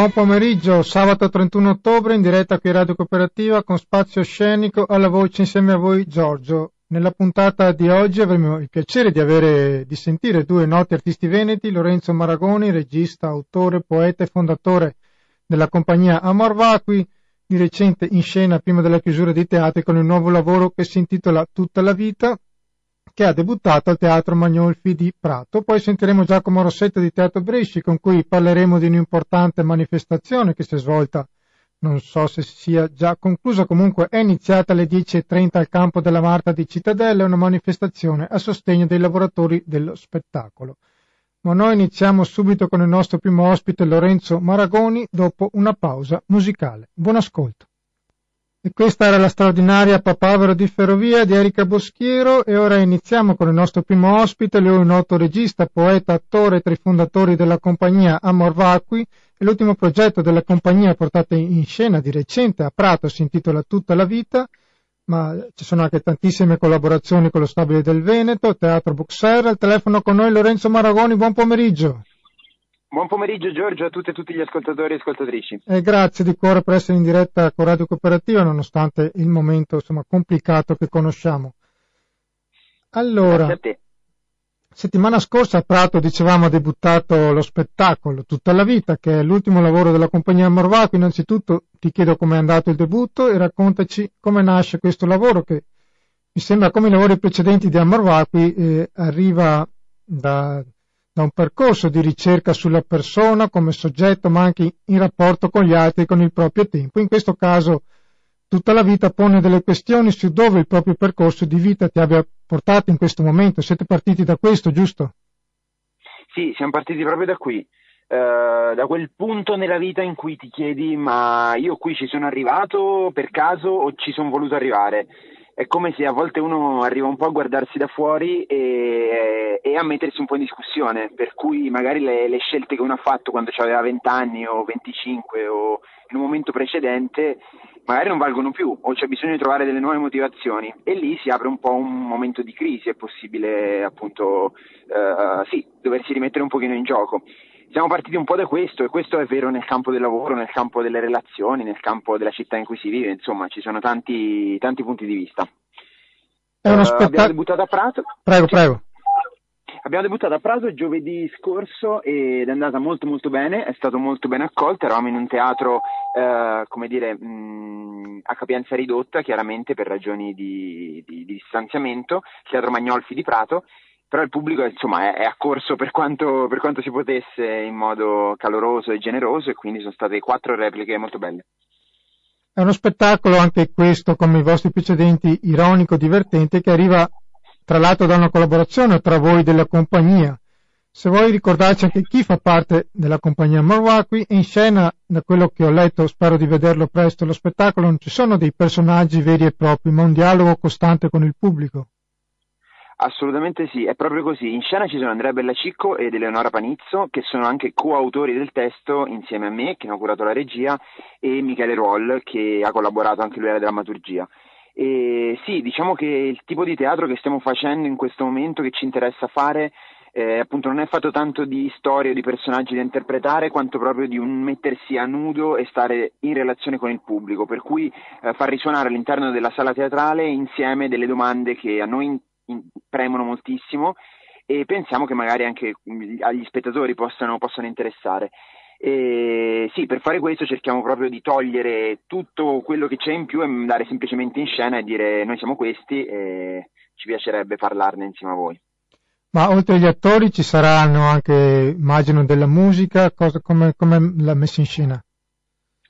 Buon pomeriggio, sabato 31 ottobre in diretta qui Radio Cooperativa con spazio scenico alla voce insieme a voi Giorgio. Nella puntata di oggi avremo il piacere di, avere, di sentire due noti artisti veneti, Lorenzo Maragoni, regista, autore, poeta e fondatore della compagnia Amor Vacui, di recente in scena prima della chiusura dei teatri con il nuovo lavoro che si intitola Tutta la vita, che ha debuttato al Teatro Magnolfi di Prato. Poi sentiremo Giacomo Rossetto di Teatro Bresci, con cui parleremo di un'importante manifestazione che si è svolta, non so se sia già conclusa, comunque è iniziata alle 10.30 al campo della Marta di Cittadella, una manifestazione a sostegno dei lavoratori dello spettacolo. Ma noi iniziamo subito con il nostro primo ospite Lorenzo Maragoni dopo una pausa musicale. Buon ascolto. E questa era la straordinaria Papavero di Ferrovia di Erika Boschiero e ora iniziamo con il nostro primo ospite, lui è un noto regista, poeta, attore tra i fondatori della compagnia Amor Vacui e l'ultimo progetto della compagnia portato in scena di recente a Prato si intitola Tutta la vita, ma ci sono anche tantissime collaborazioni con lo Stabile del Veneto, Teatro Buxer, al telefono con noi Lorenzo Maragoni, buon pomeriggio. Buon pomeriggio Giorgio a tutte e tutti gli ascoltatori e ascoltatrici. E grazie di cuore per essere in diretta con Radio Cooperativa nonostante il momento insomma, complicato che conosciamo. Allora, settimana scorsa a Prato dicevamo ha debuttato lo spettacolo Tutta la vita che è l'ultimo lavoro della compagnia Morvaco. Innanzitutto ti chiedo come è andato il debutto e raccontaci come nasce questo lavoro che mi sembra come i lavori precedenti di Amorvacui eh, arriva da da un percorso di ricerca sulla persona come soggetto, ma anche in rapporto con gli altri e con il proprio tempo. In questo caso tutta la vita pone delle questioni su dove il proprio percorso di vita ti abbia portato in questo momento. Siete partiti da questo, giusto? Sì, siamo partiti proprio da qui. Uh, da quel punto nella vita in cui ti chiedi ma io qui ci sono arrivato per caso o ci sono voluto arrivare è come se a volte uno arriva un po' a guardarsi da fuori e, e a mettersi un po' in discussione, per cui magari le, le scelte che uno ha fatto quando aveva 20 anni o 25 o in un momento precedente magari non valgono più o c'è bisogno di trovare delle nuove motivazioni. E lì si apre un po' un momento di crisi, è possibile appunto uh, sì, doversi rimettere un pochino in gioco siamo partiti un po' da questo e questo è vero nel campo del lavoro, nel campo delle relazioni, nel campo della città in cui si vive, insomma ci sono tanti, tanti punti di vista. È uno spettacolo. Uh, abbiamo debuttato a Prato. Prego, prego. Abbiamo debuttato a Prato giovedì scorso ed è andata molto molto bene, è stato molto ben accolto, eravamo in un teatro, eh, come dire, mh, a capienza ridotta, chiaramente per ragioni di, di, di distanziamento, Teatro Magnolfi di Prato, però il pubblico insomma, è, accorso per quanto, per quanto, si potesse in modo caloroso e generoso e quindi sono state quattro repliche molto belle. È uno spettacolo anche questo, come i vostri precedenti, ironico, divertente, che arriva tra l'altro da una collaborazione tra voi della compagnia. Se vuoi ricordarci anche chi fa parte della compagnia Marwaki, in scena, da quello che ho letto, spero di vederlo presto, lo spettacolo non ci sono dei personaggi veri e propri, ma un dialogo costante con il pubblico. Assolutamente sì, è proprio così. In scena ci sono Andrea Bellacicco ed Eleonora Panizzo, che sono anche coautori del testo insieme a me, che ho curato la regia, e Michele Roll, che ha collaborato anche lui alla drammaturgia. E sì, diciamo che il tipo di teatro che stiamo facendo in questo momento, che ci interessa fare, eh, appunto non è fatto tanto di storie o di personaggi da interpretare quanto proprio di un mettersi a nudo e stare in relazione con il pubblico, per cui eh, far risuonare all'interno della sala teatrale insieme delle domande che a noi premono moltissimo e pensiamo che magari anche agli spettatori possano, possano interessare. E sì, per fare questo cerchiamo proprio di togliere tutto quello che c'è in più e andare semplicemente in scena e dire noi siamo questi e ci piacerebbe parlarne insieme a voi. Ma oltre agli attori ci saranno anche, immagino, della musica, cosa, come, come l'ha messa in scena?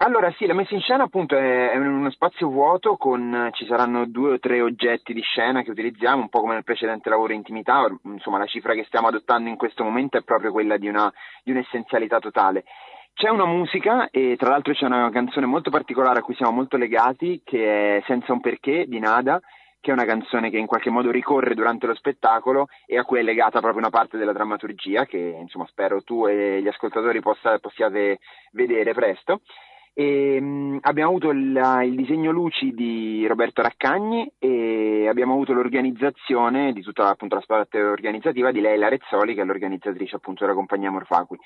Allora sì, la messa in scena appunto è, uno spazio vuoto con ci saranno due o tre oggetti di scena che utilizziamo, un po' come nel precedente lavoro intimità, insomma la cifra che stiamo adottando in questo momento è proprio quella di, una, di un'essenzialità totale. C'è una musica e tra l'altro c'è una canzone molto particolare a cui siamo molto legati che è Senza un perché di Nada, che è una canzone che in qualche modo ricorre durante lo spettacolo e a cui è legata proprio una parte della drammaturgia che insomma spero tu e gli ascoltatori possa, possiate vedere presto. E, ehm, abbiamo avuto il, il, disegno luci di Roberto Raccagni e abbiamo avuto l'organizzazione di tutta appunto, la parte organizzativa di Leila Rezzoli che è l'organizzatrice appunto della compagnia Morfacui.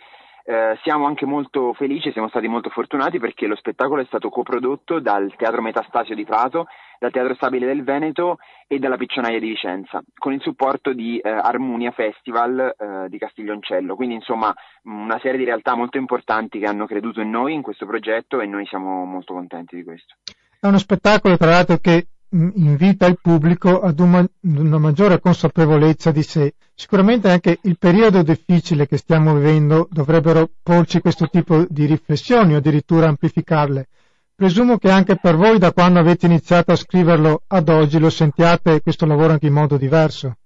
Eh, siamo anche molto felici, siamo stati molto fortunati perché lo spettacolo è stato coprodotto dal Teatro Metastasio di Prato, dal Teatro Stabile del Veneto e dalla Piccionaia di Vicenza, con il supporto di eh, Armonia Festival eh, di Castiglioncello. Quindi insomma una serie di realtà molto importanti che hanno creduto in noi, in questo progetto e noi siamo molto contenti di questo. È uno spettacolo tra l'altro che invita il pubblico ad una, una maggiore consapevolezza di sé. Sicuramente anche il periodo difficile che stiamo vivendo dovrebbero porci questo tipo di riflessioni o addirittura amplificarle. Presumo che anche per voi da quando avete iniziato a scriverlo ad oggi lo sentiate questo lavoro anche in modo diverso.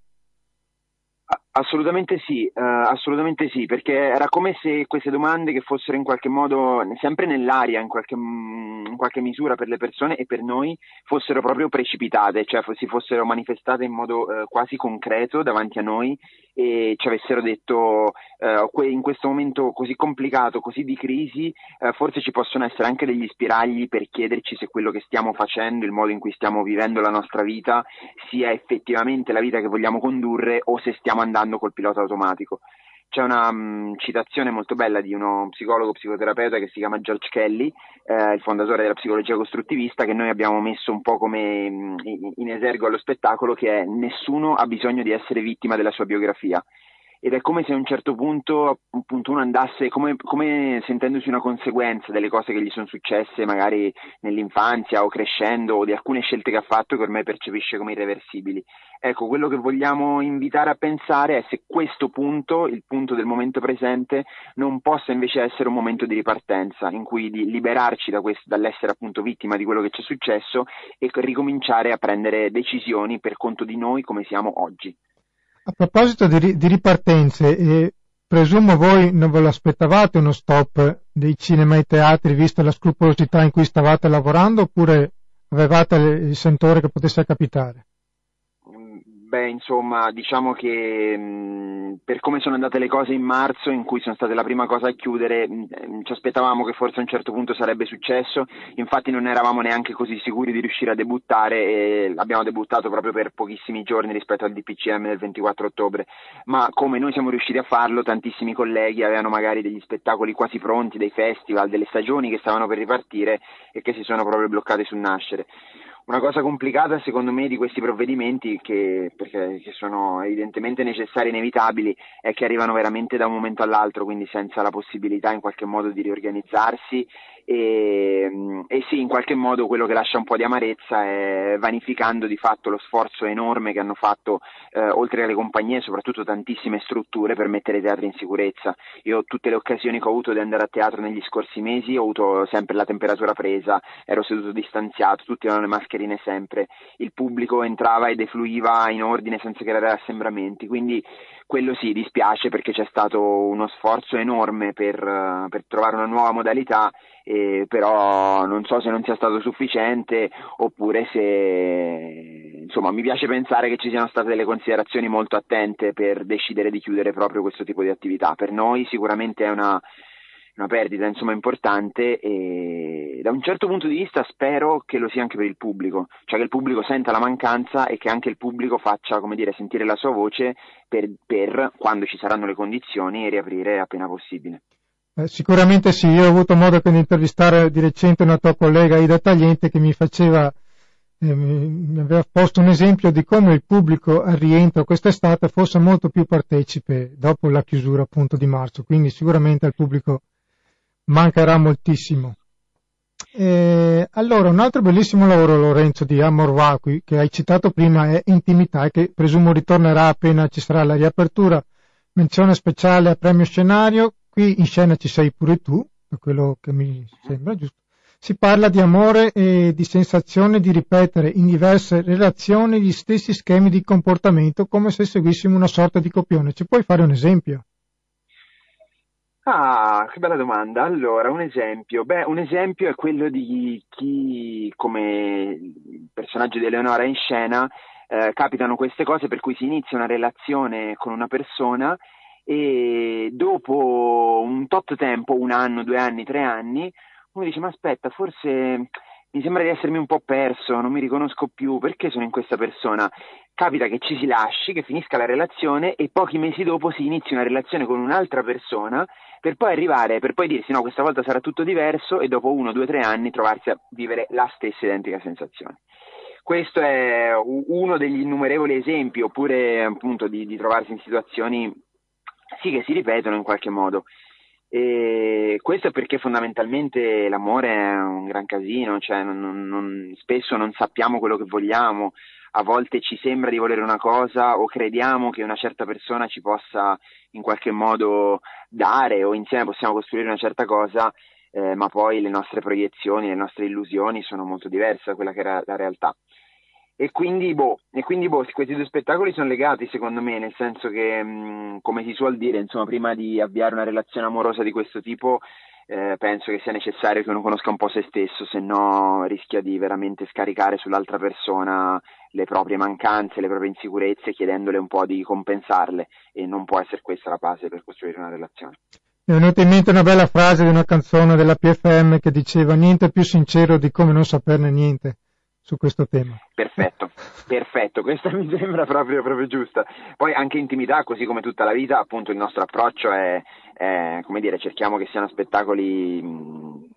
Assolutamente sì, uh, assolutamente sì, perché era come se queste domande che fossero in qualche modo sempre nell'aria, in qualche, in qualche misura per le persone e per noi, fossero proprio precipitate, cioè si fossero manifestate in modo uh, quasi concreto davanti a noi e ci avessero detto uh, in questo momento così complicato, così di crisi, forse ci possono essere anche degli spiragli per chiederci se quello che stiamo facendo, il modo in cui stiamo vivendo la nostra vita, sia effettivamente la vita che vogliamo condurre o se stiamo andando guidando col pilota automatico. C'è una um, citazione molto bella di uno psicologo psicoterapeuta che si chiama George Kelly, eh, il fondatore della psicologia costruttivista, che noi abbiamo messo un po' come um, in esergo allo spettacolo, che è nessuno ha bisogno di essere vittima della sua biografia ed è come se a un certo punto appunto uno andasse come, come, sentendosi una conseguenza delle cose che gli sono successe magari nell'infanzia o crescendo o di alcune scelte che ha fatto che ormai percepisce come irreversibili. Ecco, quello che vogliamo invitare a pensare è se questo punto, il punto del momento presente, non possa invece essere un momento di ripartenza in cui di liberarci da questo, dall'essere appunto vittima di quello che ci è successo e ricominciare a prendere decisioni per conto di noi come siamo oggi. A proposito di, di ripartenze, eh, presumo voi non ve lo aspettavate uno stop dei cinema e teatri, visto la scrupolosità in cui stavate lavorando, oppure avevate il sentore che potesse capitare? Beh, insomma, diciamo che mh, per come sono andate le cose in marzo, in cui sono state la prima cosa a chiudere, mh, ci aspettavamo che forse a un certo punto sarebbe successo, infatti non eravamo neanche così sicuri di riuscire a debuttare e abbiamo debuttato proprio per pochissimi giorni rispetto al DPCM del 24 ottobre, ma come noi siamo riusciti a farlo, tantissimi colleghi avevano magari degli spettacoli quasi pronti, dei festival, delle stagioni che stavano per ripartire e che si sono proprio bloccate sul nascere. Una cosa complicata secondo me di questi provvedimenti, che, perché, che sono evidentemente necessari e inevitabili, è che arrivano veramente da un momento all'altro, quindi senza la possibilità in qualche modo di riorganizzarsi e, e, sì, in qualche modo quello che lascia un po' di amarezza è vanificando di fatto lo sforzo enorme che hanno fatto eh, oltre alle compagnie, soprattutto tantissime strutture per mettere i teatri in sicurezza. Io tutte le occasioni che ho avuto di andare a teatro negli scorsi mesi ho avuto sempre la temperatura presa, ero seduto distanziato, tutti avevano le mascherine sempre, il pubblico entrava e defluiva in ordine senza creare assembramenti, quindi quello sì dispiace perché c'è stato uno sforzo enorme per, per trovare una nuova modalità eh, però non so se non sia stato sufficiente oppure se insomma mi piace pensare che ci siano state delle considerazioni molto attente per decidere di chiudere proprio questo tipo di attività. Per noi sicuramente è una, una perdita insomma, importante e da un certo punto di vista spero che lo sia anche per il pubblico, cioè che il pubblico senta la mancanza e che anche il pubblico faccia come dire, sentire la sua voce per, per quando ci saranno le condizioni riaprire appena possibile. Eh, sicuramente sì, io ho avuto modo di intervistare di recente una tua collega Ida Tagliente che mi faceva, eh, mi aveva posto un esempio di come il pubblico al rientro quest'estate fosse molto più partecipe dopo la chiusura appunto di marzo, quindi sicuramente al pubblico mancherà moltissimo. Eh, allora, un altro bellissimo lavoro, Lorenzo, di Amor Vacui, che hai citato prima, è Intimità e che presumo ritornerà appena ci sarà la riapertura. Menzione speciale a premio scenario qui in scena ci sei pure tu, per quello che mi sembra giusto. Si parla di amore e di sensazione di ripetere in diverse relazioni gli stessi schemi di comportamento come se seguissimo una sorta di copione. Ci puoi fare un esempio? Ah, che bella domanda. Allora, un esempio. Beh, un esempio è quello di chi, come il personaggio di Eleonora in scena, eh, capitano queste cose per cui si inizia una relazione con una persona e dopo un tot tempo, un anno, due anni, tre anni, uno dice ma aspetta, forse mi sembra di essermi un po' perso, non mi riconosco più, perché sono in questa persona? Capita che ci si lasci, che finisca la relazione e pochi mesi dopo si inizi una relazione con un'altra persona per poi arrivare, per poi dirsi no, questa volta sarà tutto diverso e dopo uno, due, tre anni trovarsi a vivere la stessa identica sensazione. Questo è uno degli innumerevoli esempi, oppure appunto di, di trovarsi in situazioni sì che si ripetono in qualche modo. E questo è perché fondamentalmente l'amore è un gran casino, cioè non, non, spesso non sappiamo quello che vogliamo, a volte ci sembra di volere una cosa o crediamo che una certa persona ci possa in qualche modo dare o insieme possiamo costruire una certa cosa, eh, ma poi le nostre proiezioni, le nostre illusioni sono molto diverse da quella che era la realtà. E quindi, boh, e quindi boh, questi due spettacoli sono legati secondo me, nel senso che, mh, mm, come si suol dire, insomma, prima di avviare una relazione amorosa di questo tipo, eh, penso che sia necessario che uno conosca un po' se stesso, se no rischia di veramente scaricare sull'altra persona le proprie mancanze, le proprie insicurezze, chiedendole un po' di compensarle e non può essere questa la base per costruire una relazione. Mi è venuta in mente una bella frase di una canzone della PFM che diceva niente più sincero di come non saperne niente su questo tema. Perfetto, perfetto, questa mi sembra proprio, proprio, giusta. Poi anche intimità, così come tutta la vita, appunto il nostro approccio è, è come dire, cerchiamo che siano spettacoli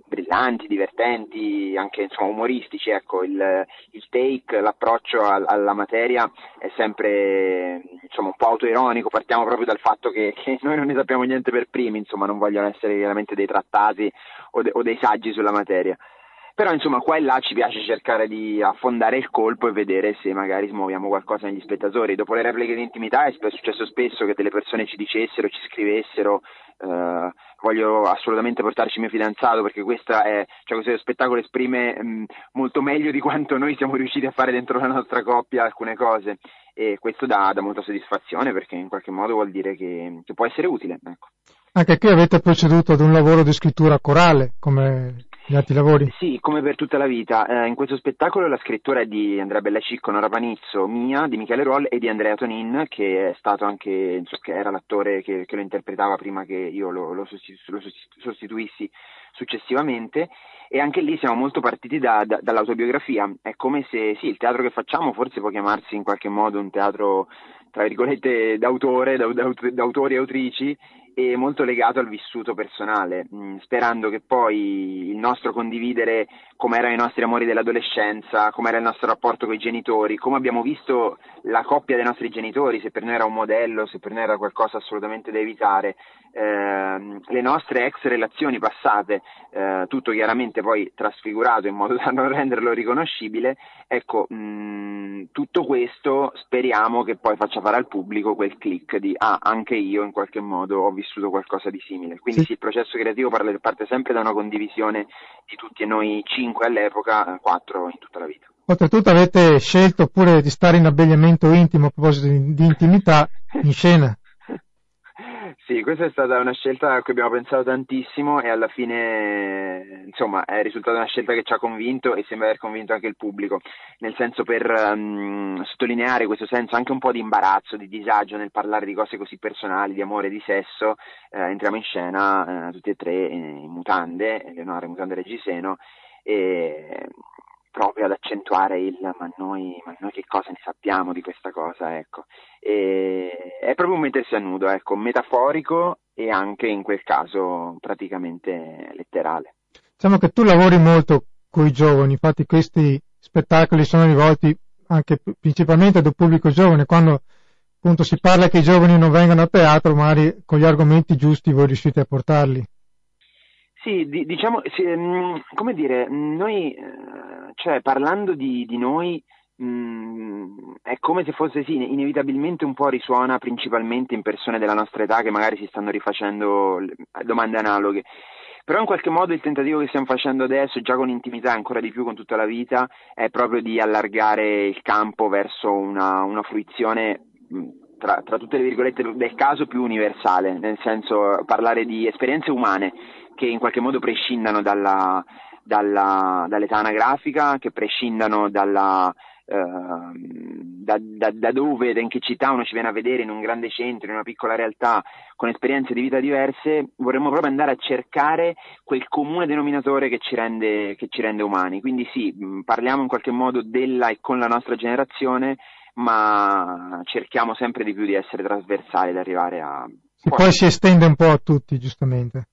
brillanti, divertenti, anche insomma umoristici, ecco, il, il take, l'approccio al, alla materia è sempre insomma un po' autoironico, partiamo proprio dal fatto che, che, noi non ne sappiamo niente per primi, insomma non vogliono essere veramente dei trattati o, de, o dei saggi sulla materia. Però insomma qua e là ci piace cercare di affondare il colpo e vedere se magari smuoviamo qualcosa negli spettatori. Dopo le repliche di intimità è successo spesso che delle persone ci dicessero, ci scrivessero eh, voglio assolutamente portarci mio fidanzato perché questa è, cioè questo spettacolo esprime mh, mm, molto meglio di quanto noi siamo riusciti a fare dentro la nostra coppia alcune cose e questo dà, dà molta soddisfazione perché in qualche modo vuol dire che, che può essere utile. Ecco. Anche qui avete proceduto ad un lavoro di scrittura corale come gli altri lavori? Sì, come per tutta la vita. Eh, in questo spettacolo la scrittura è di Andrea Bellacicco, Nora Panizzo, mia, di Michele Roll e di Andrea Tonin, che è stato anche, che era l'attore che, che, lo interpretava prima che io lo, lo, sostitu- lo sostituissi successivamente e anche lì siamo molto partiti da, da, dall'autobiografia. È come se sì, il teatro che facciamo forse può chiamarsi in qualche modo un teatro tra virgolette d'autore, d'autori e autrici e molto legato al vissuto personale, mm, sperando che poi il nostro condividere come erano i nostri amori dell'adolescenza, come era il nostro rapporto con i genitori, come abbiamo visto la coppia dei nostri genitori, se per noi era un modello, se per noi era qualcosa assolutamente da evitare, eh, le nostre ex relazioni passate, eh, tutto chiaramente poi trasfigurato in modo da non renderlo riconoscibile, ecco, mh, mm, tutto questo speriamo che poi faccia fare al pubblico quel click di ah, anche io in qualche modo ho vissuto qualcosa di simile. Quindi sì, il processo creativo parte sempre da una condivisione di tutti e noi cinque 5 all'epoca, 4 in tutta la vita. Oltretutto avete scelto pure di stare in abbigliamento intimo a proposito di, di intimità in scena. Sì, questa è stata una scelta a cui abbiamo pensato tantissimo e alla fine insomma è risultata una scelta che ci ha convinto e sembra aver convinto anche il pubblico, nel senso per um, sottolineare questo senso anche un po' di imbarazzo, di disagio nel parlare di cose così personali, di amore, di sesso, eh, entriamo in scena eh, tutti e tre in mutande, Leonora in mutande Regiseno e proprio ad accentuare il ma noi, ma noi che cosa ne sappiamo di questa cosa, ecco. E, è proprio un mettersi a nudo, ecco, metaforico e anche in quel caso praticamente letterale. Diciamo che tu lavori molto con i giovani, infatti questi spettacoli sono rivolti anche principalmente ad un pubblico giovane, quando appunto si parla che i giovani non vengano a teatro, magari con gli argomenti giusti voi riuscite a portarli. Sì, di, diciamo, sì, mm, come dire, noi, eh, cioè parlando di, di noi, mh, mm, è come se fosse sì, inevitabilmente un po' risuona principalmente in persone della nostra età che magari si stanno rifacendo domande analoghe. Però in qualche modo il tentativo che stiamo facendo adesso, già con intimità, ancora di più con tutta la vita, è proprio di allargare il campo verso una, una fruizione mm, tra, tra, tutte le virgolette del caso più universale, nel senso parlare di esperienze umane che in qualche modo prescindano dalla, dalla, dall'età anagrafica, che prescindano dalla, Uh, da, da, da, dove, da in che città uno ci viene a vedere, in un grande centro, in una piccola realtà, con esperienze di vita diverse, vorremmo proprio andare a cercare quel comune denominatore che ci rende, che ci rende umani. Quindi sì, parliamo in qualche modo della e con la nostra generazione, ma cerchiamo sempre di più di essere trasversali, ad arrivare a, Sì, poi si estende un po' a tutti, giustamente.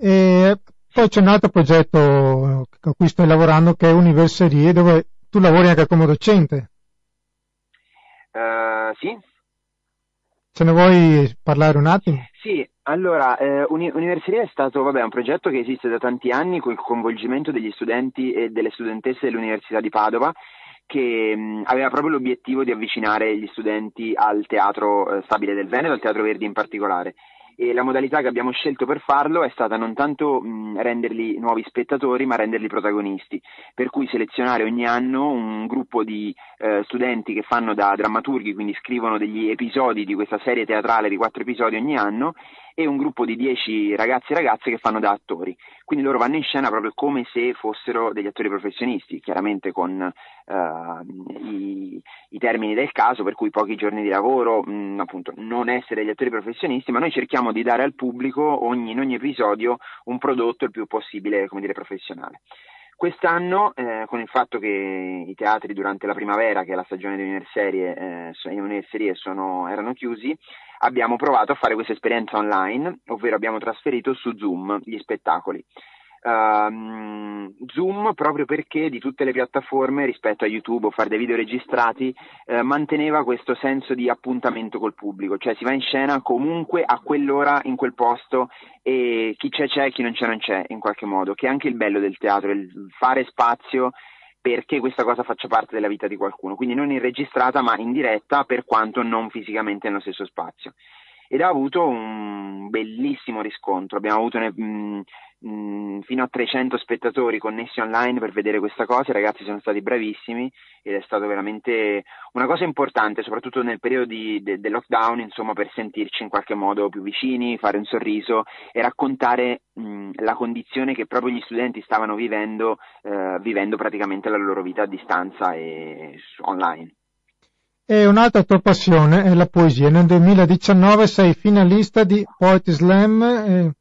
E poi c'è un altro progetto a cui stai lavorando che è Universierie, dove tu lavori anche come docente. Uh, sì. Ce ne vuoi parlare un attimo? Sì, allora, eh, Uni- Università è stato vabbè, un progetto che esiste da tanti anni con il coinvolgimento degli studenti e delle studentesse dell'Università di Padova che mh, aveva proprio l'obiettivo di avvicinare gli studenti al teatro eh, stabile del Veneto, al teatro Verdi in particolare e la modalità che abbiamo scelto per farlo è stata non tanto mh, renderli nuovi spettatori ma renderli protagonisti, per cui selezionare ogni anno un gruppo di eh, studenti che fanno da drammaturghi, quindi scrivono degli episodi di questa serie teatrale di quattro episodi ogni anno e un gruppo di dieci ragazzi e ragazze che fanno da attori. Quindi loro vanno in scena proprio come se fossero degli attori professionisti, chiaramente con uh, i, i, termini del caso, per cui pochi giorni di lavoro, mh, mm, appunto non essere degli attori professionisti, ma noi cerchiamo di dare al pubblico ogni, in ogni episodio un prodotto il più possibile, come dire, professionale. Quest'anno, eh, con il fatto che i teatri durante la primavera, che è la stagione delle universiserie, eh, sono, erano chiusi, abbiamo provato a fare questa esperienza online, ovvero abbiamo trasferito su Zoom gli spettacoli. Uh, Zoom proprio perché di tutte le piattaforme rispetto a YouTube o fare dei video registrati uh, manteneva questo senso di appuntamento col pubblico, cioè si va in scena comunque a quell'ora in quel posto e chi c'è c'è, chi non c'è non c'è in qualche modo, che è anche il bello del teatro, il fare spazio perché questa cosa faccia parte della vita di qualcuno, quindi non in registrata ma in diretta per quanto non fisicamente nello stesso spazio. Ed ha avuto un bellissimo riscontro, abbiamo avuto mh, mh, mm, fino a 300 spettatori connessi online per vedere questa cosa, i ragazzi sono stati bravissimi ed è stato veramente una cosa importante, soprattutto nel periodo di, de, lockdown, insomma, per sentirci in qualche modo più vicini, fare un sorriso e raccontare mh, mm, la condizione che proprio gli studenti stavano vivendo, eh, vivendo praticamente la loro vita a distanza e online. E un'altra tua passione è la poesia. Nel 2019 sei finalista di Poetry Slam. Eh,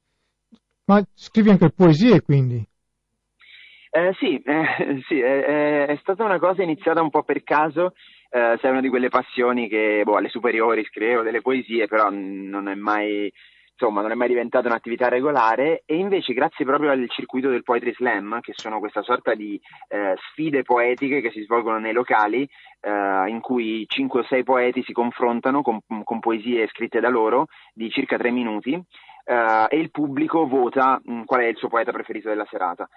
ma scrivi anche poesie quindi? Eh, sì, eh, sì è, è, stata una cosa iniziata un po' per caso, eh, sei una di quelle passioni che boh, alle superiori scrivevo delle poesie, però non è mai insomma non è mai diventata un'attività regolare e invece grazie proprio al circuito del Poetry Slam, che sono questa sorta di eh, sfide poetiche che si svolgono nei locali, eh, in cui 5 o 6 poeti si confrontano con, con poesie scritte da loro di circa 3 minuti uh, e il pubblico vota mh, mm, qual è il suo poeta preferito della serata.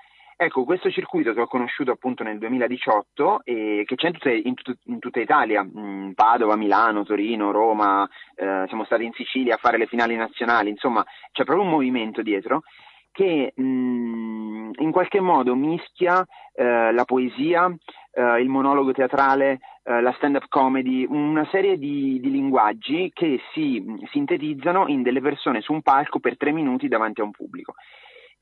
Ecco, questo circuito che ho conosciuto appunto nel 2018 e che c'è in tutta, in tut, in tutta Italia, mh, mm, Padova, Milano, Torino, Roma, eh, siamo stati in Sicilia a fare le finali nazionali, insomma c'è proprio un movimento dietro che mh, mm, in qualche modo mischia eh, la poesia, eh, il monologo teatrale, eh, la stand-up comedy, una serie di, di, linguaggi che si sintetizzano in delle persone su un palco per tre minuti davanti a un pubblico.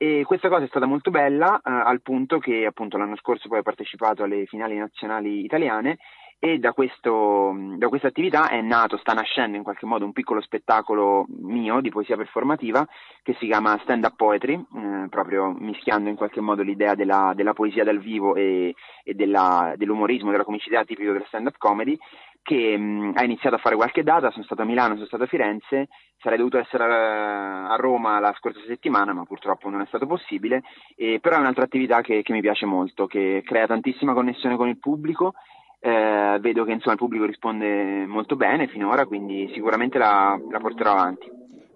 E questa cosa è stata molto bella eh, al punto che appunto l'anno scorso poi ho partecipato alle finali nazionali italiane e da, questo, da questa attività è nato, sta nascendo in qualche modo un piccolo spettacolo mio di poesia performativa che si chiama Stand Up Poetry, eh, proprio mischiando in qualche modo l'idea della, della poesia dal vivo e, e della, dell'umorismo, della comicità tipico della stand up comedy che mh, ha iniziato a fare qualche data, sono stato a Milano, sono stato a Firenze, sarei dovuto essere a, a Roma la scorsa settimana, ma purtroppo non è stato possibile, e, però è un'altra attività che, che mi piace molto, che crea tantissima connessione con il pubblico eh, vedo che insomma, il pubblico risponde molto bene finora, quindi sicuramente la, la, porterò avanti.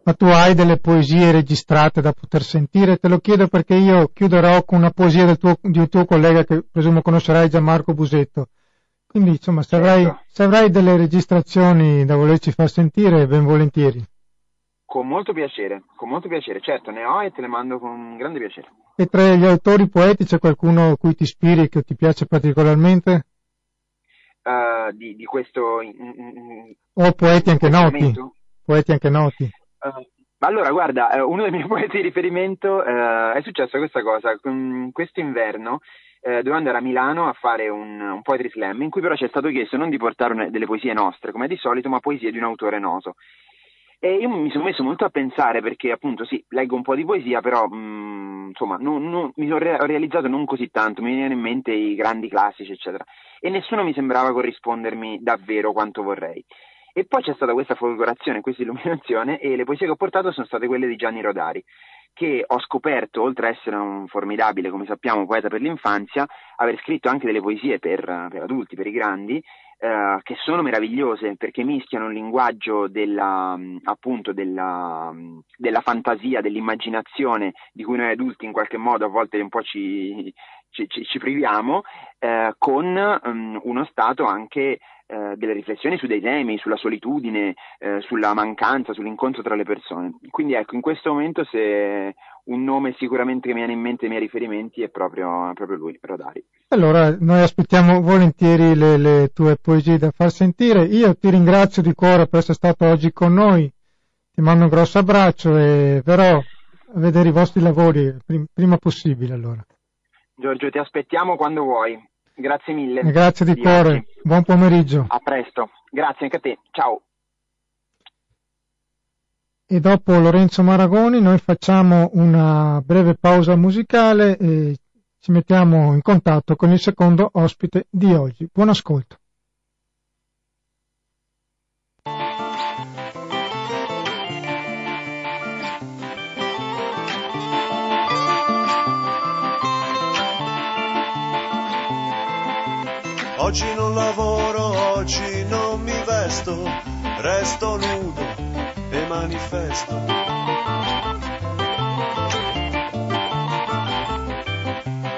Ma tu hai delle poesie registrate da poter sentire? Te lo chiedo perché io chiuderò con una poesia tuo, di un tuo collega che presumo conoscerai, Gianmarco Busetto. Quindi insomma, se, certo. avrai, se avrai delle registrazioni da volerci far sentire, ben volentieri. Con molto piacere, con molto piacere, certo ne ho e te le mando con grande piacere. E tra gli autori poeti c'è qualcuno a cui ti ispiri e che ti piace particolarmente? uh, di, di, questo... o poeti anche noti. Poeti anche noti. Uh, allora, guarda, eh, uno dei miei poeti di riferimento è successa questa cosa. Questo inverno eh, dovevo andare a Milano a fare un, un, poetry slam in cui però ci è stato chiesto non di portare una, delle poesie nostre come di solito ma poesie di un autore noto. E io mi sono messo molto a pensare perché appunto sì, leggo un po' di poesia però mh, mm, insomma non, non, mi sono re- realizzato non così tanto, mi venivano in mente i grandi classici eccetera. E nessuno mi sembrava corrispondermi davvero quanto vorrei. E poi c'è stata questa folgorazione, questa illuminazione e le poesie che ho portato sono state quelle di Gianni Rodari che ho scoperto, oltre ad essere un formidabile, come sappiamo, poeta per l'infanzia, aver scritto anche delle poesie per, per adulti, per i grandi, eh, che sono meravigliose perché mischiano il linguaggio della, appunto della, della, fantasia, dell'immaginazione di cui noi adulti in qualche modo a volte un po' ci, ci, ci, ci priviamo, eh, con um, uno stato anche eh, delle riflessioni su dei temi, sulla solitudine, eh, sulla mancanza, sull'incontro tra le persone. Quindi ecco, in questo momento se un nome sicuramente che mi viene in mente i miei riferimenti è proprio, proprio lui, Rodari. Allora, noi aspettiamo volentieri le, le, tue poesie da far sentire. Io ti ringrazio di cuore per essere stato oggi con noi, ti mando un grosso abbraccio e verrò a vedere i vostri lavori prima possibile allora. Giorgio, ti aspettiamo quando vuoi. Grazie mille. Grazie di, di cuore. Oggi. Buon pomeriggio. A presto. Grazie anche a te. Ciao. E dopo Lorenzo Maragoni noi facciamo una breve pausa musicale e ci mettiamo in contatto con il secondo ospite di oggi. Buon ascolto. Oggi non lavoro, oggi non mi vesto, resto nudo e manifesto.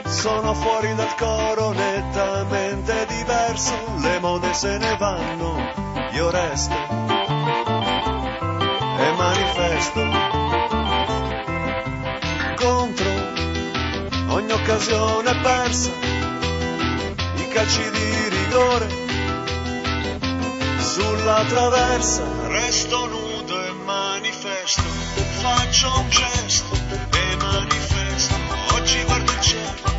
Sono fuori dal coro nettamente diverso, le mode se ne vanno, io resto e manifesto. Ogni occasione persa calci di rigore. Sulla traversa resto nudo e manifesto. Faccio un gesto e manifesto. Oggi guardo il cielo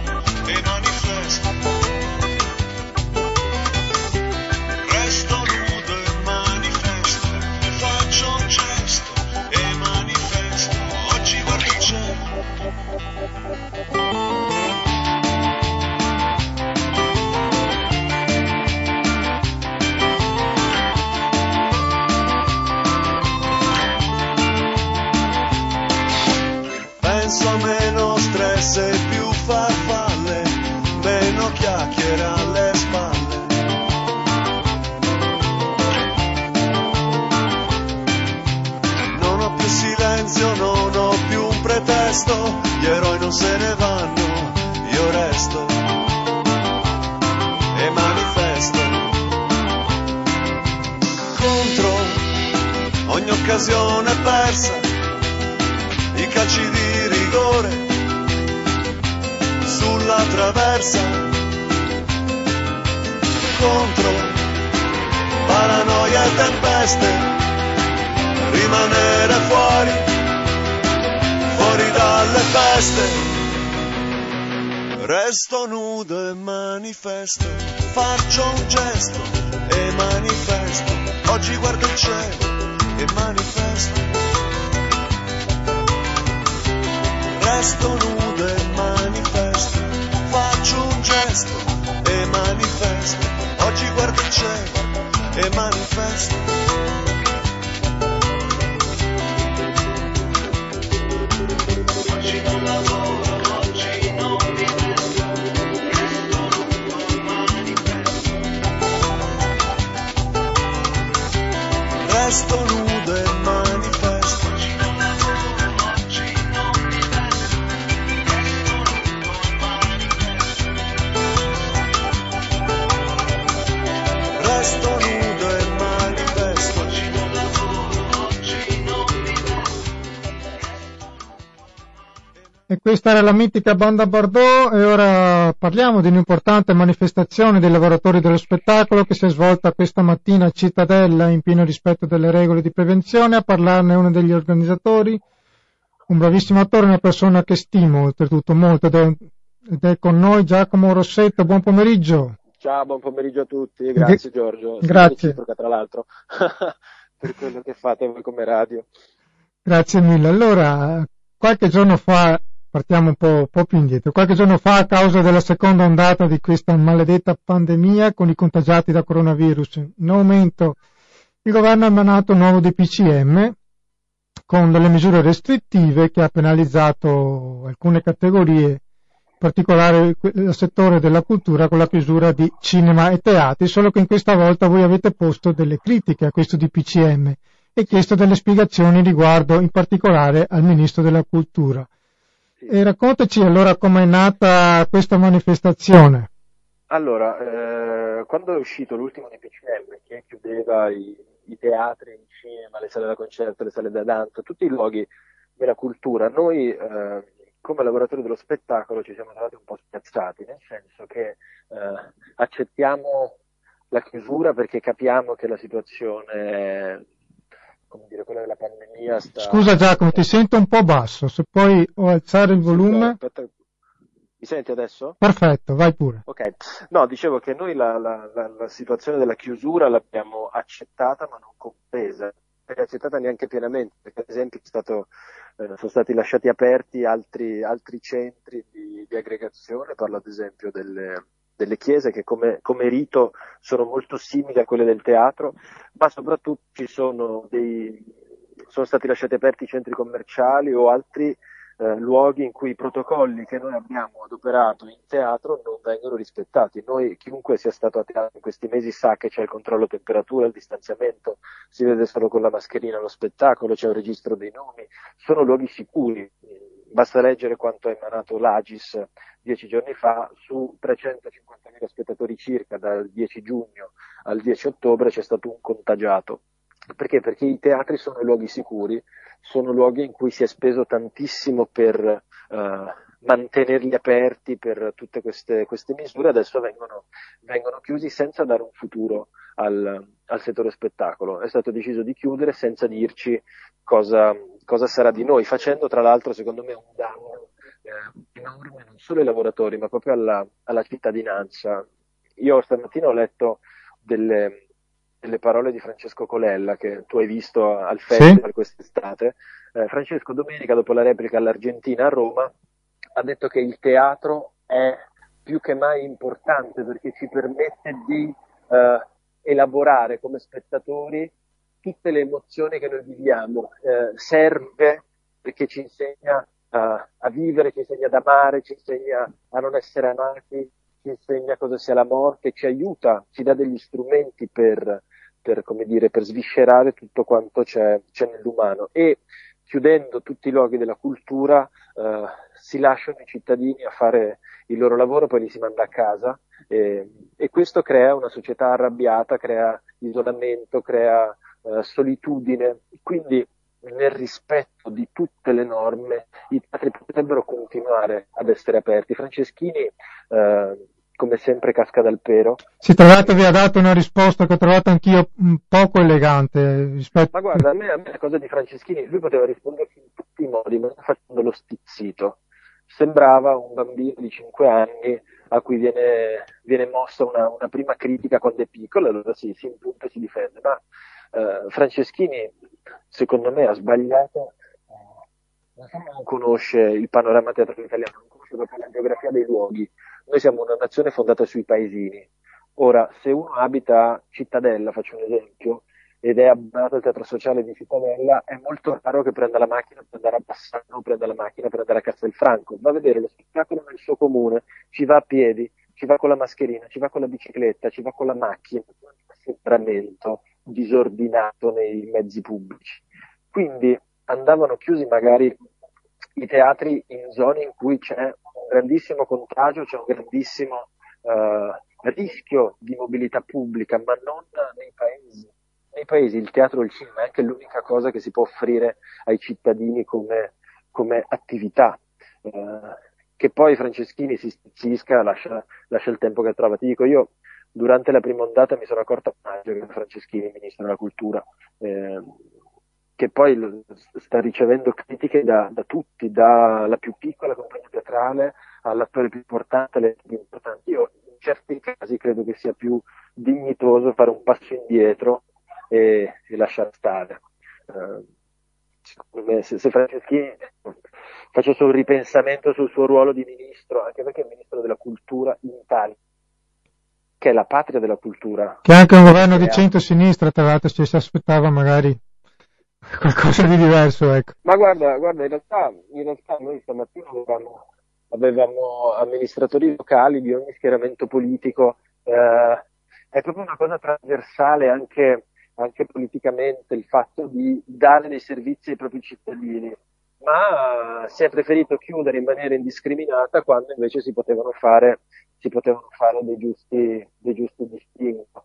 Resto nudo e manifesto, faccio un gesto e manifesto. Oggi guardo il cielo e manifesto. Resto nudo e manifesto, faccio un gesto e manifesto. Oggi guardo il cielo e manifesto. E questa era la mitica banda Bordeaux e ora parliamo di un'importante manifestazione dei lavoratori dello spettacolo che si è svolta questa mattina a Cittadella in pieno rispetto delle regole di prevenzione. A parlarne uno degli organizzatori, un bravissimo attore, una persona che stimo oltretutto molto ed è con noi Giacomo Rossetto. Buon pomeriggio. Ciao, buon pomeriggio a tutti, grazie Giorgio. Grazie. Tra l'altro, per quello che fate voi come radio. Grazie mille. Allora, qualche giorno fa partiamo un po', un po', più indietro. Qualche giorno fa, a causa della seconda ondata di questa maledetta pandemia con i contagiati da coronavirus in aumento il governo ha emanato un nuovo DPCM con delle misure restrittive che ha penalizzato alcune categorie, in particolare il settore della cultura con la chiusura di cinema e teatri, solo che in questa volta voi avete posto delle critiche a questo DPCM e chiesto delle spiegazioni riguardo in particolare al Ministro della Cultura. E raccontaci allora com'è nata questa manifestazione. Allora, eh, quando è uscito l'ultimo DPCM che chiudeva i, i, teatri, il cinema, le sale da concerto, le sale da danza, tutti i luoghi della cultura, noi eh, come lavoratori dello spettacolo ci siamo trovati un po' spiazzati, nel senso che eh, accettiamo la chiusura perché capiamo che la situazione come dire, quella della pandemia sta... Scusa Giacomo, ti sento un po' basso, se puoi alzare il volume... Aspetta, mi senti adesso? Perfetto, vai pure. Ok, no, dicevo che noi la, la, la, la situazione della chiusura l'abbiamo accettata ma non compresa, non accettata neanche pienamente, perché ad esempio stato, eh, sono stati lasciati aperti altri, altri centri di, di, aggregazione, parlo ad esempio delle, delle chiese che come, come, rito sono molto simili a quelle del teatro, ma soprattutto ci sono dei, sono stati lasciati aperti i centri commerciali o altri eh, luoghi in cui i protocolli che noi abbiamo adoperato in teatro non vengono rispettati. Noi, chiunque sia stato a teatro in questi mesi sa che c'è il controllo temperatura, il distanziamento, si vede solo con la mascherina lo spettacolo, c'è un registro dei nomi, sono luoghi sicuri. Basta leggere quanto ha emanato l'Agis dieci giorni fa, su 350.000 spettatori circa dal 10 giugno al 10 ottobre c'è stato un contagiato. Perché? Perché i teatri sono luoghi sicuri, sono luoghi in cui si è speso tantissimo per uh, mantenerli aperti per tutte queste, queste misure, adesso vengono, vengono, chiusi senza dare un futuro al, al, settore spettacolo. È stato deciso di chiudere senza dirci cosa, cosa sarà di noi, facendo tra l'altro secondo me un danno eh, enorme non solo ai lavoratori ma proprio alla, alla cittadinanza. Io stamattina ho letto delle, delle, parole di Francesco Colella che tu hai visto al festival sì. quest'estate. Eh, Francesco domenica dopo la replica all'Argentina a Roma ha detto che il teatro è più che mai importante perché ci permette di eh, elaborare come spettatori tutte le emozioni che noi viviamo. Eh, serve perché ci insegna a, a vivere, ci insegna ad amare, ci insegna a non essere amati, ci insegna cosa sia la morte, ci aiuta, ci dà degli strumenti per, per, dire, per sviscerare tutto quanto c'è, c'è, nell'umano. E chiudendo tutti i luoghi della cultura eh, si lasciano i cittadini a fare il loro lavoro, poi li si manda a casa e, e questo crea una società arrabbiata, crea isolamento, crea eh, solitudine. Quindi nel rispetto di tutte le norme i teatri potrebbero continuare ad essere aperti. Franceschini, eh, come sempre, casca dal pero. Sì, tra l'altro vi ha dato una risposta che ho trovato anch'io un poco elegante. Rispetto... Ma guarda, a me, a me la cosa di Franceschini, lui poteva risponderci in tutti i modi, ma facendo lo stizzito. Sembrava un bambino di 5 anni a cui viene, viene mossa una, una, prima critica quando è piccolo, allora sì, si impunta e si difende, ma eh, Franceschini secondo me ha sbagliato, eh, non conosce il panorama teatrale italiano, non conosce proprio la geografia dei luoghi. Noi siamo una nazione fondata sui paesini. Ora, se uno abita a Cittadella, faccio un esempio, ed è abbonato al teatro sociale di Cittadella, è molto raro che prenda la macchina per andare a Bassano, prenda la macchina per andare a Castelfranco, va a vedere lo spettacolo nel suo comune, ci va a piedi, ci va con la mascherina, ci va con la bicicletta, ci va con la macchina, assembramento disordinato nei mezzi pubblici. Quindi andavano chiusi magari i teatri in zone in cui c'è un grandissimo contagio, c'è un grandissimo uh, rischio di mobilità pubblica, ma non nei paesi. Nei paesi il teatro e il cinema è anche l'unica cosa che si può offrire ai cittadini come, come attività. Uh, che poi Franceschini si stizzisca, lascia, lascia il tempo che trova. Ti dico, io durante la prima ondata mi sono accorto a maggio che Franceschini, ministro della cultura, eh, che poi sta ricevendo critiche da, da, tutti, dalla più piccola compagnia teatrale all'attore più importante, alle più importanti. Io in certi casi credo che sia più dignitoso fare un passo indietro e, e lasciare stare. Uh, me, se, se Franceschini facesse un ripensamento sul suo ruolo di ministro, anche perché è ministro della cultura in Italia, che è la patria della cultura. Che anche un governo di centro-sinistra, tra l'altro, ci si aspettava magari qualcosa di diverso, ecco. Ma guarda, guarda in, realtà, in realtà noi stamattina avevamo, avevamo amministratori locali di ogni schieramento politico, eh, è proprio una cosa trasversale anche, anche politicamente il fatto di dare dei servizi ai propri cittadini ma si è preferito chiudere in maniera indiscriminata quando invece si potevano fare, si potevano fare dei, giusti, dei giusti distinguo.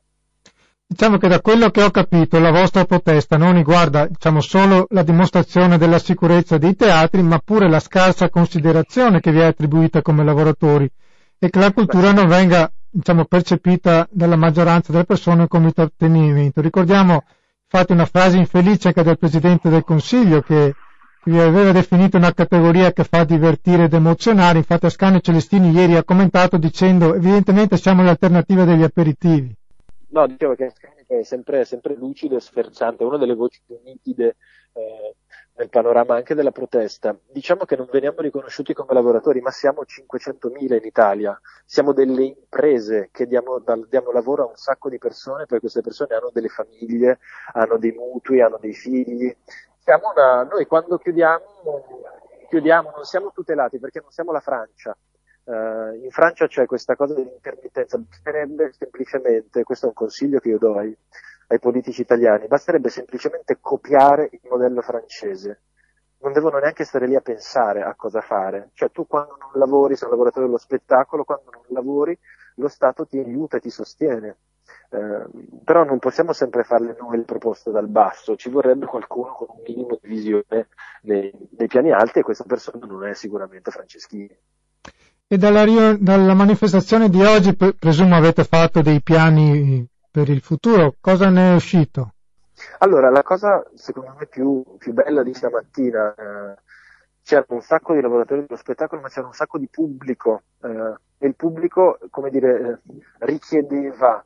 Diciamo che da quello che ho capito la vostra protesta non riguarda diciamo, solo la dimostrazione della sicurezza dei teatri, ma pure la scarsa considerazione che vi è attribuita come lavoratori e che la cultura non venga diciamo, percepita dalla maggioranza delle persone come intrattenimento. Ricordiamo infatti una frase infelice anche del Presidente del Consiglio che vi aveva definito una categoria che fa divertire ed emozionare, infatti Ascanio Celestini ieri ha commentato dicendo evidentemente siamo l'alternativa degli aperitivi. No, dicevo che è sempre, sempre lucido e sferzante, una delle voci più nitide eh, nel panorama anche della protesta. Diciamo che non veniamo riconosciuti come lavoratori, ma siamo 500.000 in Italia, siamo delle imprese che diamo, diamo lavoro a un sacco di persone, poi queste persone hanno delle famiglie, hanno dei mutui, hanno dei figli. Una, noi quando chiudiamo, chiudiamo, non siamo tutelati perché non siamo la Francia Uh, in Francia c'è questa cosa dell'intermittenza, basterebbe semplicemente, questo è un consiglio che io do ai, ai politici italiani, basterebbe semplicemente copiare il modello francese. Non devono neanche stare lì a pensare a cosa fare. Cioè tu quando non lavori, sei un lavoratore dello spettacolo, quando non lavori lo Stato ti aiuta e ti sostiene. Eh, però non possiamo sempre farle noi le proposte dal basso, ci vorrebbe qualcuno con un minimo di visione nei, nei piani alti e questa persona non è sicuramente Franceschini. E dalla, dalla manifestazione di oggi presumo avete fatto dei piani per il futuro, cosa ne è uscito? Allora, la cosa secondo me più, più bella di stamattina, eh, c'era un sacco di lavoratori dello spettacolo, ma c'era un sacco di pubblico, eh, e il pubblico, come dire, eh, richiedeva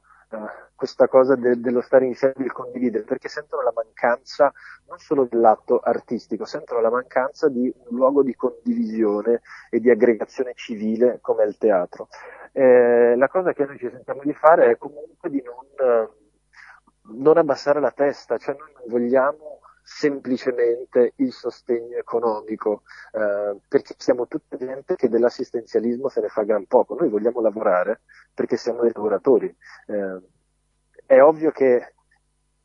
questa cosa de- dello stare insieme, del condividere, perché sentono la mancanza non solo dell'atto artistico, sentono la mancanza di un luogo di condivisione e di aggregazione civile come il teatro. Eh, la cosa che noi ci sentiamo di fare è comunque di non, non abbassare la testa, cioè noi non vogliamo semplicemente il sostegno economico, eh, perché siamo tutti gente che dell'assistenzialismo se ne fa gran poco. Noi vogliamo lavorare perché siamo dei lavoratori. Eh, è ovvio che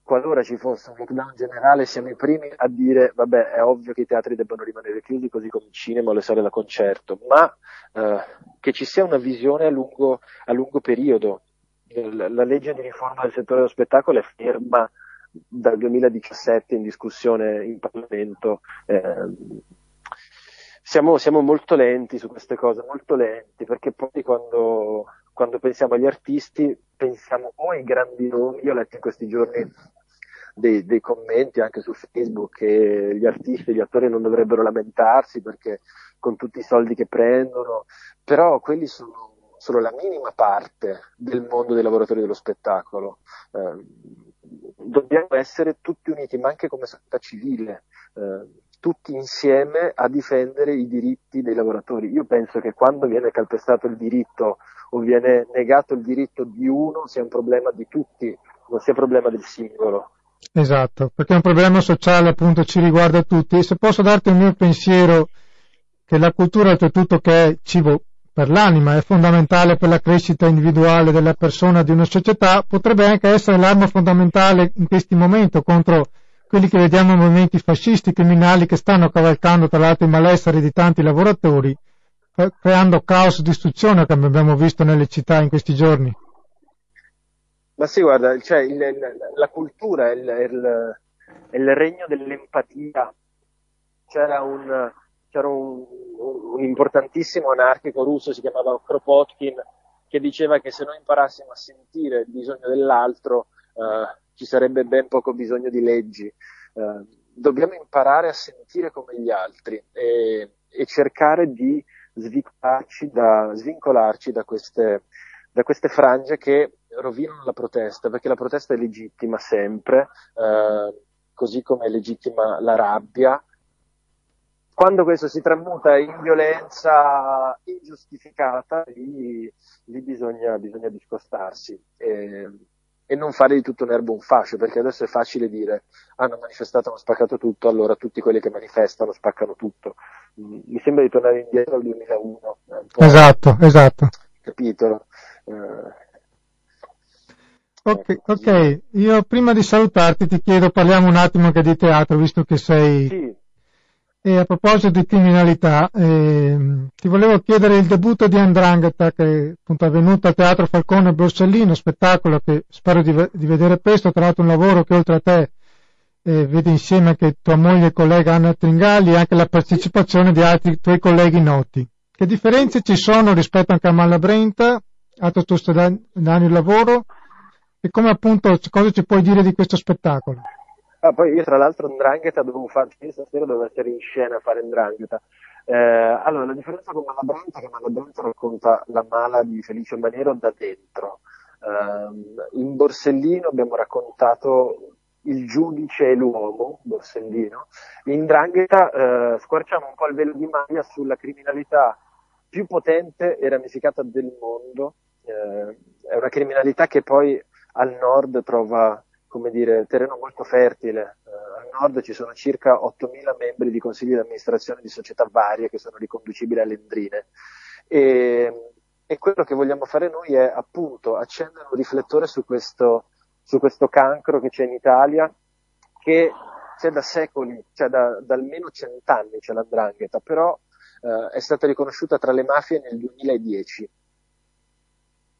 qualora ci fosse un lockdown generale siamo i primi a dire vabbè è ovvio che i teatri debbano rimanere chiusi così come il cinema o le sale da concerto, ma eh, che ci sia una visione a lungo, a lungo periodo. La legge di riforma del settore dello spettacolo è ferma dal 2017 in discussione in Parlamento. Eh, siamo, siamo, molto lenti su queste cose, molto lenti, perché poi quando, quando pensiamo agli artisti pensiamo o ai grandi nomi, io ho letto in questi giorni dei, dei, commenti anche su Facebook che gli artisti e gli attori non dovrebbero lamentarsi perché con tutti i soldi che prendono, però quelli sono solo la minima parte del mondo dei lavoratori dello spettacolo. Eh, dobbiamo essere tutti uniti, ma anche come società civile, eh, tutti insieme a difendere i diritti dei lavoratori. Io penso che quando viene calpestato il diritto o viene negato il diritto di uno sia un problema di tutti, non sia un problema del singolo. Esatto, perché è un problema sociale, appunto, ci riguarda tutti. E se posso darti un mio pensiero, che la cultura, oltretutto, che è cibo per l'anima, è fondamentale per la crescita individuale della persona di una società, potrebbe anche essere l'arma fondamentale in questi momenti contro quelli che vediamo movimenti fascisti criminali che stanno cavalcando tra l'altro i malesseri di tanti lavoratori, creando caos e distruzione come abbiamo visto nelle città in questi giorni. Ma sì, guarda, cioè, il, la cultura è il, il, il, regno dell'empatia. C'era un, c'era un, un importantissimo anarchico russo, si chiamava Kropotkin, che diceva che se noi imparassimo a sentire il bisogno dell'altro, eh, ci sarebbe ben poco bisogno di leggi. Eh, dobbiamo imparare a sentire come gli altri e, e cercare di da, svincolarci da queste, da queste frange che rovinano la protesta, perché la protesta è legittima sempre, eh, così come è legittima la rabbia, quando questo si tramuta in violenza ingiustificata, lì, lì bisogna, bisogna, discostarsi e, e, non fare di tutto un erbo un fascio, perché adesso è facile dire hanno manifestato, hanno spaccato tutto, allora tutti quelli che manifestano spaccano tutto. Mm, mi sembra di tornare indietro al 2001. Esatto, esatto. Capito? Eh, Ok, ok, io prima di salutarti ti chiedo, parliamo un attimo anche di teatro, visto che sei... Sì. E a proposito di criminalità, eh, ti volevo chiedere il debutto di Andrangheta che appunto è avvenuto al Teatro Falcone Borsellino, spettacolo che spero di, di, vedere presto, tra l'altro un lavoro che oltre a te eh, vede insieme anche tua moglie e collega Anna Tringali e anche la partecipazione di altri tuoi colleghi noti. Che differenze ci sono rispetto anche a Malabrenta, altro tuo di lavoro? E come appunto, cosa ci puoi dire di questo spettacolo? Ah, poi io tra l'altro Ndrangheta dovevo fare, stasera dovevo essere in scena a fare Ndrangheta. Eh, allora, la differenza con Malabranta è che Malabranta racconta la mala di Felice Maniero da dentro. Eh, in Borsellino abbiamo raccontato il giudice e l'uomo, Borsellino. In Drangheta eh, squarciamo un po' il velo di maglia sulla criminalità più potente e ramificata del mondo. Eh, è una criminalità che poi al nord trova come dire, terreno molto fertile. Eh, al nord ci sono circa 8.000 membri di consigli di amministrazione di società varie che sono riconducibili alle endrine. E, e quello che vogliamo fare noi è appunto accendere un riflettore su questo, su questo cancro che c'è in Italia, che c'è da secoli, cioè da, da almeno cent'anni c'è l'andrangheta, però eh, è stata riconosciuta tra le mafie nel 2010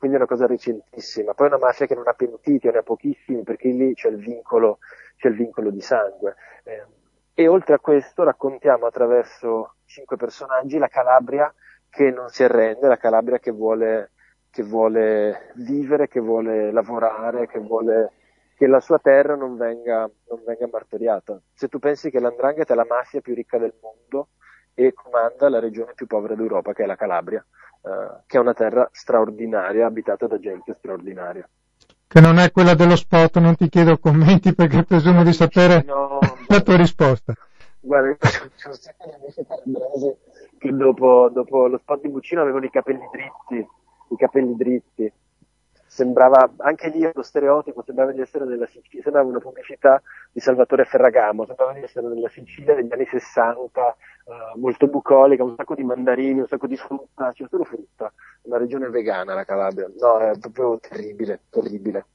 quindi è una cosa recentissima. Poi è una mafia che non ha pentiti, ne ha pochissimi, perché lì c'è il vincolo, c'è il vincolo di sangue. Eh, e oltre a questo raccontiamo attraverso cinque personaggi la Calabria che non si arrende, la Calabria che vuole, che vuole vivere, che vuole lavorare, che vuole che la sua terra non venga, non venga martoriata. Se tu pensi che l'Andrangheta è la mafia più ricca del mondo e comanda la regione più povera d'Europa, che è la Calabria, eh, che è una terra straordinaria, abitata da gente straordinaria. Che non è quella dello spot, non ti chiedo commenti perché presumo di sapere no, la tua risposta. Guarda, c'è un sacco di amici calabresi che dopo, dopo lo spot di Buccino avevano i capelli dritti, i capelli dritti sembrava anche lì lo stereotipo, sembrava di essere nella Sicilia, sembrava una pubblicità di Salvatore Ferragamo, sembrava di essere nella Sicilia degli anni 60, uh, molto bucolica, un sacco di mandarini, un sacco di frutta, c'è solo frutta, una regione vegana la Calabria, no, è proprio terribile, terribile.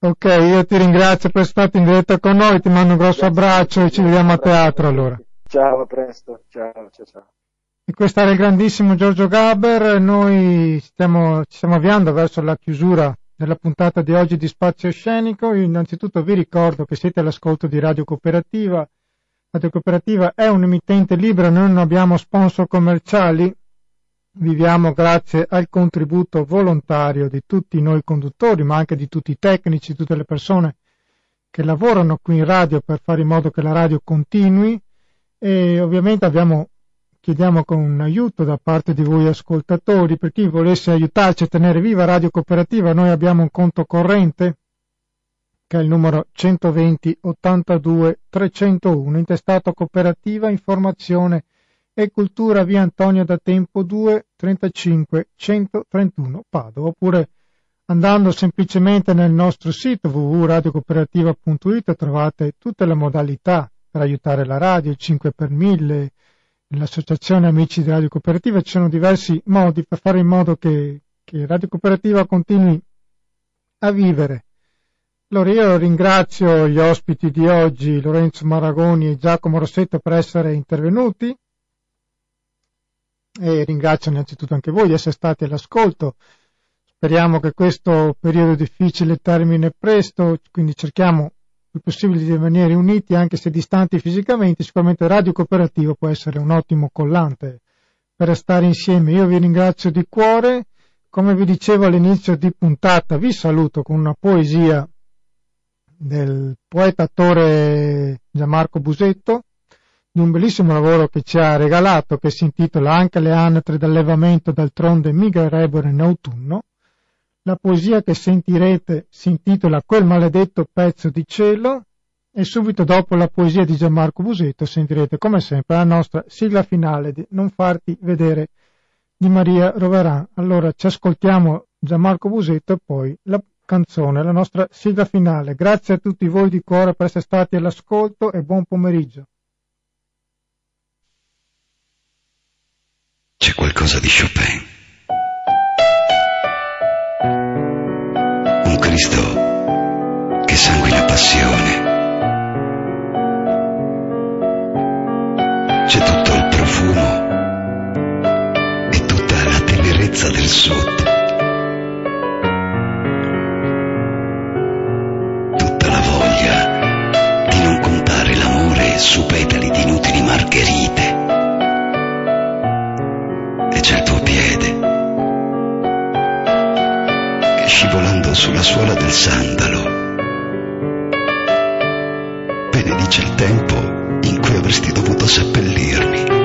Ok, io ti ringrazio per essere stato in diretta con noi, ti mando un grosso Grazie abbraccio e ci vediamo a teatro allora. Ciao, a presto, ciao, ciao, ciao. E questo era il grandissimo Giorgio Gaber, noi stiamo, ci stiamo avviando verso la chiusura della puntata di oggi di Spazio Scenico. Io innanzitutto vi ricordo che siete all'ascolto di Radio Cooperativa. Radio Cooperativa è un emittente libero, noi non abbiamo sponsor commerciali, viviamo grazie al contributo volontario di tutti noi conduttori, ma anche di tutti i tecnici, tutte le persone che lavorano qui in radio per fare in modo che la radio continui e ovviamente abbiamo chiediamo con un aiuto da parte di voi ascoltatori, per chi volesse aiutarci a tenere viva Radio Cooperativa, noi abbiamo un conto corrente che è il numero 120 82 301, intestato Cooperativa Informazione e Cultura via Antonio da Tempo 2 35 131 Padova, oppure andando semplicemente nel nostro sito www.radiocooperativa.it trovate tutte le modalità per aiutare la radio, 5 per 1000, nell'Associazione Amici di Radio Cooperativa ci sono diversi modi per fare in modo che, che Radio Cooperativa continui a vivere. Allora io ringrazio gli ospiti di oggi, Lorenzo Maragoni e Giacomo Rossetto, per essere intervenuti e ringrazio innanzitutto anche voi di essere stati all'ascolto. Speriamo che questo periodo difficile termine presto, quindi cerchiamo più possibile di rimanere uniti anche se distanti fisicamente, sicuramente Radio Cooperativo può essere un ottimo collante per stare insieme. Io vi ringrazio di cuore, come vi dicevo all'inizio di puntata, vi saluto con una poesia del poeta attore Gianmarco Busetto, di un bellissimo lavoro che ci ha regalato, che si intitola Anche le anatre d'allevamento d'altronde migrerebbero in autunno, la poesia che sentirete si intitola Quel maledetto pezzo di cielo e subito dopo la poesia di Gianmarco Busetto sentirete come sempre la nostra sigla finale di Non farti vedere di Maria Roveran. Allora ci ascoltiamo Gianmarco Busetto e poi la canzone, la nostra sigla finale. Grazie a tutti voi di cuore per essere stati all'ascolto e buon pomeriggio. C'è qualcosa di Chopin. Cristo che sanguina passione c'è tutto il profumo e tutta la tenerezza del sud. Tutta la voglia di non contare l'amore su petali di inutili margherite. Suola del sandalo benedice il tempo in cui avresti dovuto seppellirmi.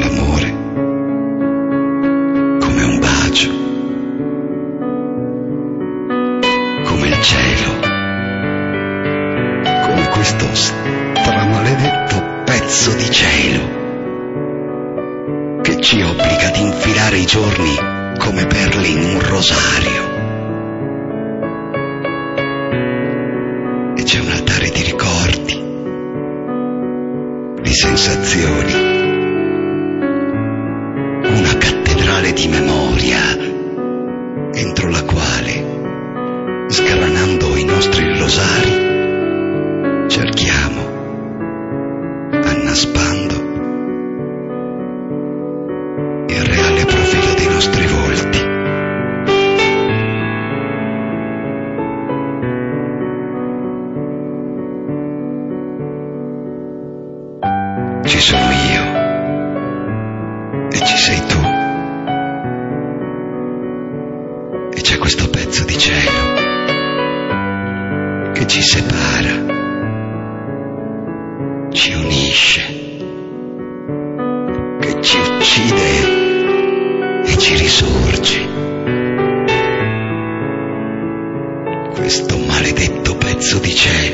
Come maledetto